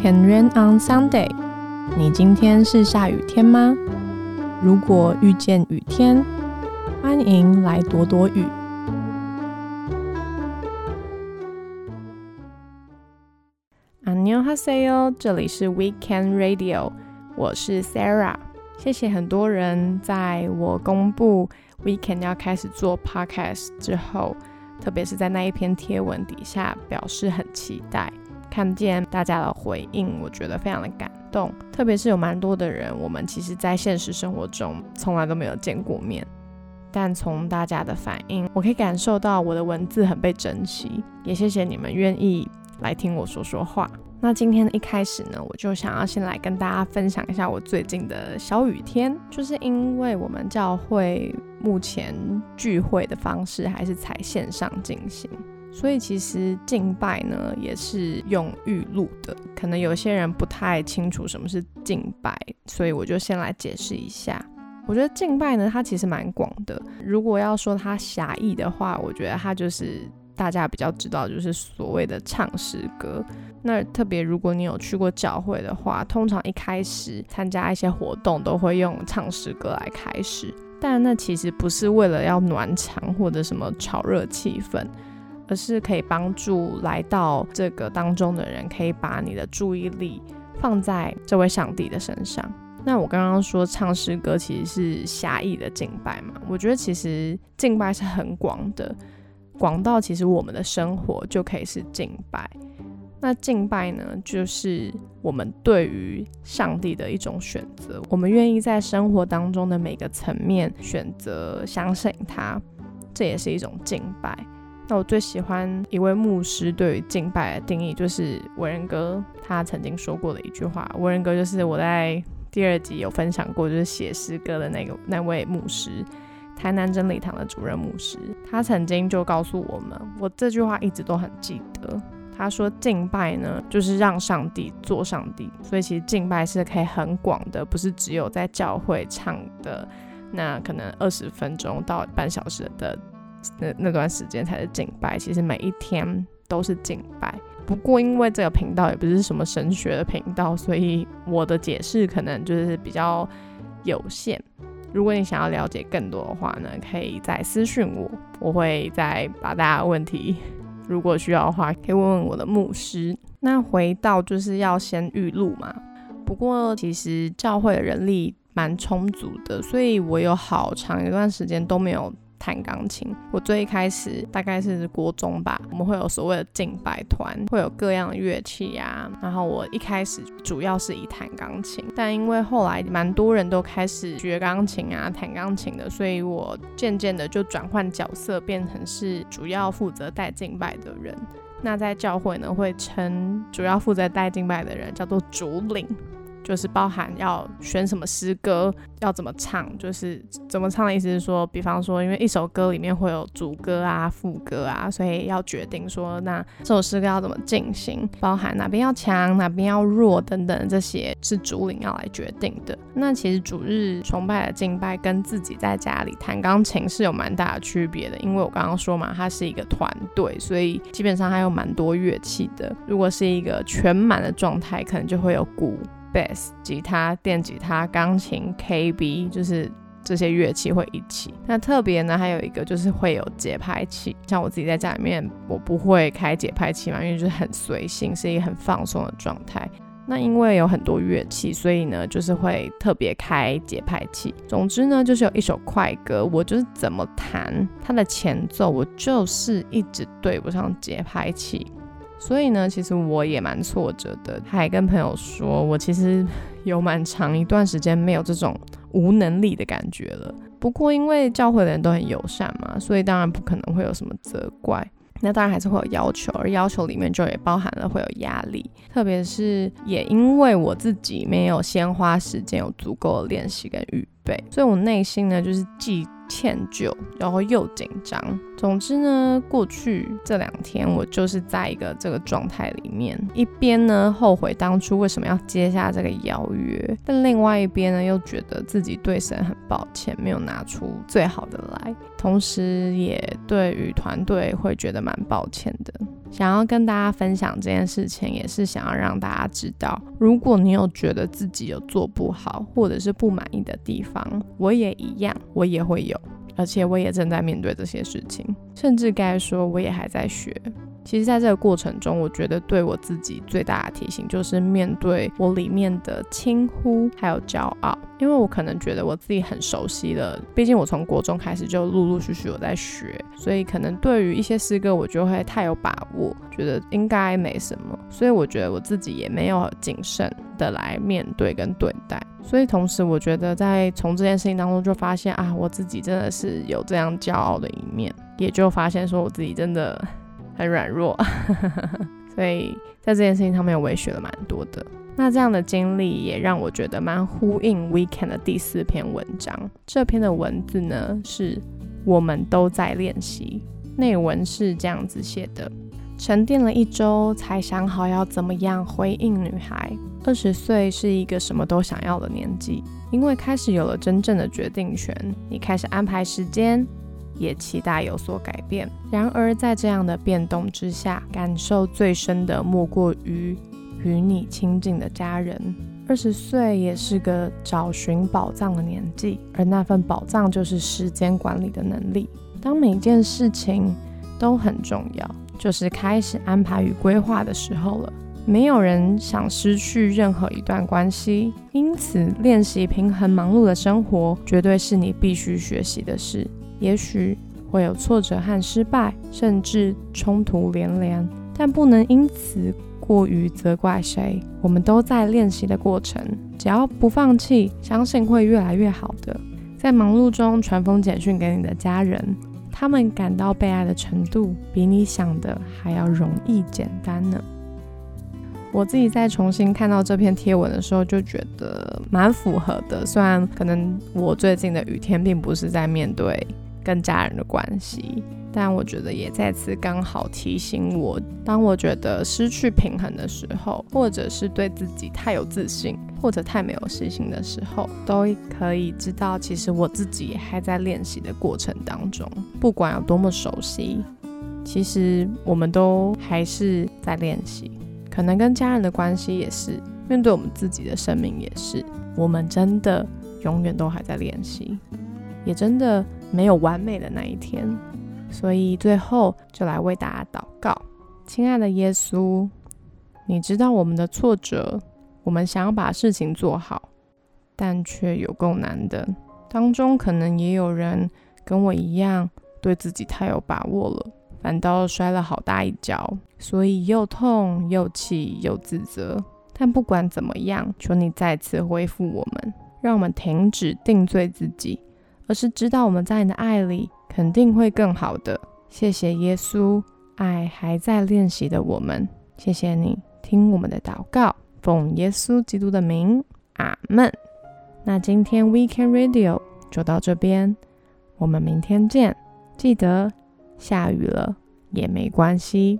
Can rain on Sunday？你今天是下雨天吗？如果遇见雨天，欢迎来躲躲雨。안녕하세 요， 这里是 Weekend Radio，我是 Sarah。谢谢很多人在我公布 Weekend 要开始做 Podcast 之后，特别是在那一篇贴文底下表示很期待。 看见大家的回应，我觉得非常的感动。特别是有蛮多的人，我们其实在现实生活中从来都没有见过面，但从大家的反应，我可以感受到我的文字很被珍惜。也谢谢你们愿意来听我说说话。那今天的一开始呢，我就想要先来跟大家分享一下我最近的小雨天，就是因为我们教会目前聚会的方式还是采线上进行。所以其实敬拜呢也是用预录的，可能有些人不太清楚什么是敬拜，所以我就先来解释一下。我觉得敬拜呢，它其实蛮广的。如果要说它狭义的话，我觉得它就是大家比较知道，就是所谓的唱诗歌。那特别如果你有去过教会的话，通常一开始参加一些活动都会用唱诗歌来开始，但那其实不是为了要暖场或者什么炒热气氛。而是可以帮助来到这个当中的人，可以把你的注意力放在这位上帝的身上。那我刚刚说唱诗歌其实是狭义的敬拜嘛？我觉得其实敬拜是很广的，广到其实我们的生活就可以是敬拜。那敬拜呢，就是我们对于上帝的一种选择，我们愿意在生活当中的每个层面选择相信他，这也是一种敬拜。那我最喜欢一位牧师对于敬拜的定义，就是文人哥他曾经说过的一句话。文人哥就是我在第二集有分享过，就是写诗歌的那个那位牧师，台南真理堂的主任牧师。他曾经就告诉我们，我这句话一直都很记得。他说敬拜呢，就是让上帝做上帝，所以其实敬拜是可以很广的，不是只有在教会唱的那可能二十分钟到半小时的。那那段时间才是敬拜，其实每一天都是敬拜。不过因为这个频道也不是什么神学的频道，所以我的解释可能就是比较有限。如果你想要了解更多的话呢，可以再私讯我，我会再把大家问题，如果需要的话，可以问问我的牧师。那回到就是要先预录嘛。不过其实教会的人力蛮充足的，所以我有好长一段时间都没有。弹钢琴，我最一开始大概是国中吧，我们会有所谓的敬拜团，会有各样乐器呀。然后我一开始主要是以弹钢琴，但因为后来蛮多人都开始学钢琴啊、弹钢琴的，所以我渐渐的就转换角色，变成是主要负责带敬拜的人。那在教会呢，会称主要负责带敬拜的人叫做主领。就是包含要选什么诗歌，要怎么唱，就是怎么唱的意思是说，比方说，因为一首歌里面会有主歌啊、副歌啊，所以要决定说，那这首诗歌要怎么进行，包含哪边要强，哪边要弱等等，这些是主领要来决定的。那其实主日崇拜的敬拜跟自己在家里弹钢琴是有蛮大的区别的，因为我刚刚说嘛，它是一个团队，所以基本上还有蛮多乐器的。如果是一个全满的状态，可能就会有鼓。bass、吉他、电吉他、钢琴、KB，就是这些乐器会一起。那特别呢，还有一个就是会有节拍器。像我自己在家里面，我不会开节拍器嘛，因为就是很随性，是一个很放松的状态。那因为有很多乐器，所以呢，就是会特别开节拍器。总之呢，就是有一首快歌，我就是怎么弹它的前奏，我就是一直对不上节拍器。所以呢，其实我也蛮挫折的，还跟朋友说，我其实有蛮长一段时间没有这种无能力的感觉了。不过因为教会的人都很友善嘛，所以当然不可能会有什么责怪。那当然还是会有要求，而要求里面就也包含了会有压力，特别是也因为我自己没有先花时间有足够的练习跟预备，所以我内心呢就是既歉疚，然后又紧张。总之呢，过去这两天我就是在一个这个状态里面，一边呢后悔当初为什么要接下这个邀约，但另外一边呢又觉得自己对神很抱歉，没有拿出最好的来，同时也对于团队会觉得蛮抱歉的。想要跟大家分享这件事情，也是想要让大家知道，如果你有觉得自己有做不好，或者是不满意的地方，我也一样，我也会有，而且我也正在面对这些事情，甚至该说我也还在学。其实，在这个过程中，我觉得对我自己最大的提醒就是面对我里面的轻忽还有骄傲，因为我可能觉得我自己很熟悉了，毕竟我从国中开始就陆陆续续有在学，所以可能对于一些诗歌我就会太有把握，觉得应该没什么，所以我觉得我自己也没有谨慎的来面对跟对待，所以同时我觉得在从这件事情当中就发现啊，我自己真的是有这样骄傲的一面，也就发现说我自己真的。很软弱，所以在这件事情上面我也学了蛮多的。那这样的经历也让我觉得蛮呼应 Weekend 的第四篇文章。这篇的文字呢是我们都在练习，内文是这样子写的：沉淀了一周才想好要怎么样回应女孩。二十岁是一个什么都想要的年纪，因为开始有了真正的决定权，你开始安排时间。也期待有所改变。然而，在这样的变动之下，感受最深的莫过于与你亲近的家人。二十岁也是个找寻宝藏的年纪，而那份宝藏就是时间管理的能力。当每件事情都很重要，就是开始安排与规划的时候了。没有人想失去任何一段关系，因此练习平衡忙碌的生活，绝对是你必须学习的事。也许会有挫折和失败，甚至冲突连连，但不能因此过于责怪谁。我们都在练习的过程，只要不放弃，相信会越来越好的。在忙碌中传封简讯给你的家人，他们感到被爱的程度，比你想的还要容易简单呢。我自己在重新看到这篇贴文的时候，就觉得蛮符合的。虽然可能我最近的雨天并不是在面对。跟家人的关系，但我觉得也再次刚好提醒我，当我觉得失去平衡的时候，或者是对自己太有自信，或者太没有信心的时候，都可以知道，其实我自己还在练习的过程当中。不管有多么熟悉，其实我们都还是在练习。可能跟家人的关系也是，面对我们自己的生命也是，我们真的永远都还在练习，也真的。没有完美的那一天，所以最后就来为大家祷告。亲爱的耶稣，你知道我们的挫折，我们想要把事情做好，但却有够难的。当中可能也有人跟我一样，对自己太有把握了，反倒摔了好大一跤，所以又痛又气又自责。但不管怎么样，求你再次恢复我们，让我们停止定罪自己。而是知道我们在你的爱里肯定会更好的。谢谢耶稣，爱还在练习的我们。谢谢你听我们的祷告，奉耶稣基督的名，阿门。那今天 Weekend Radio 就到这边，我们明天见。记得下雨了也没关系。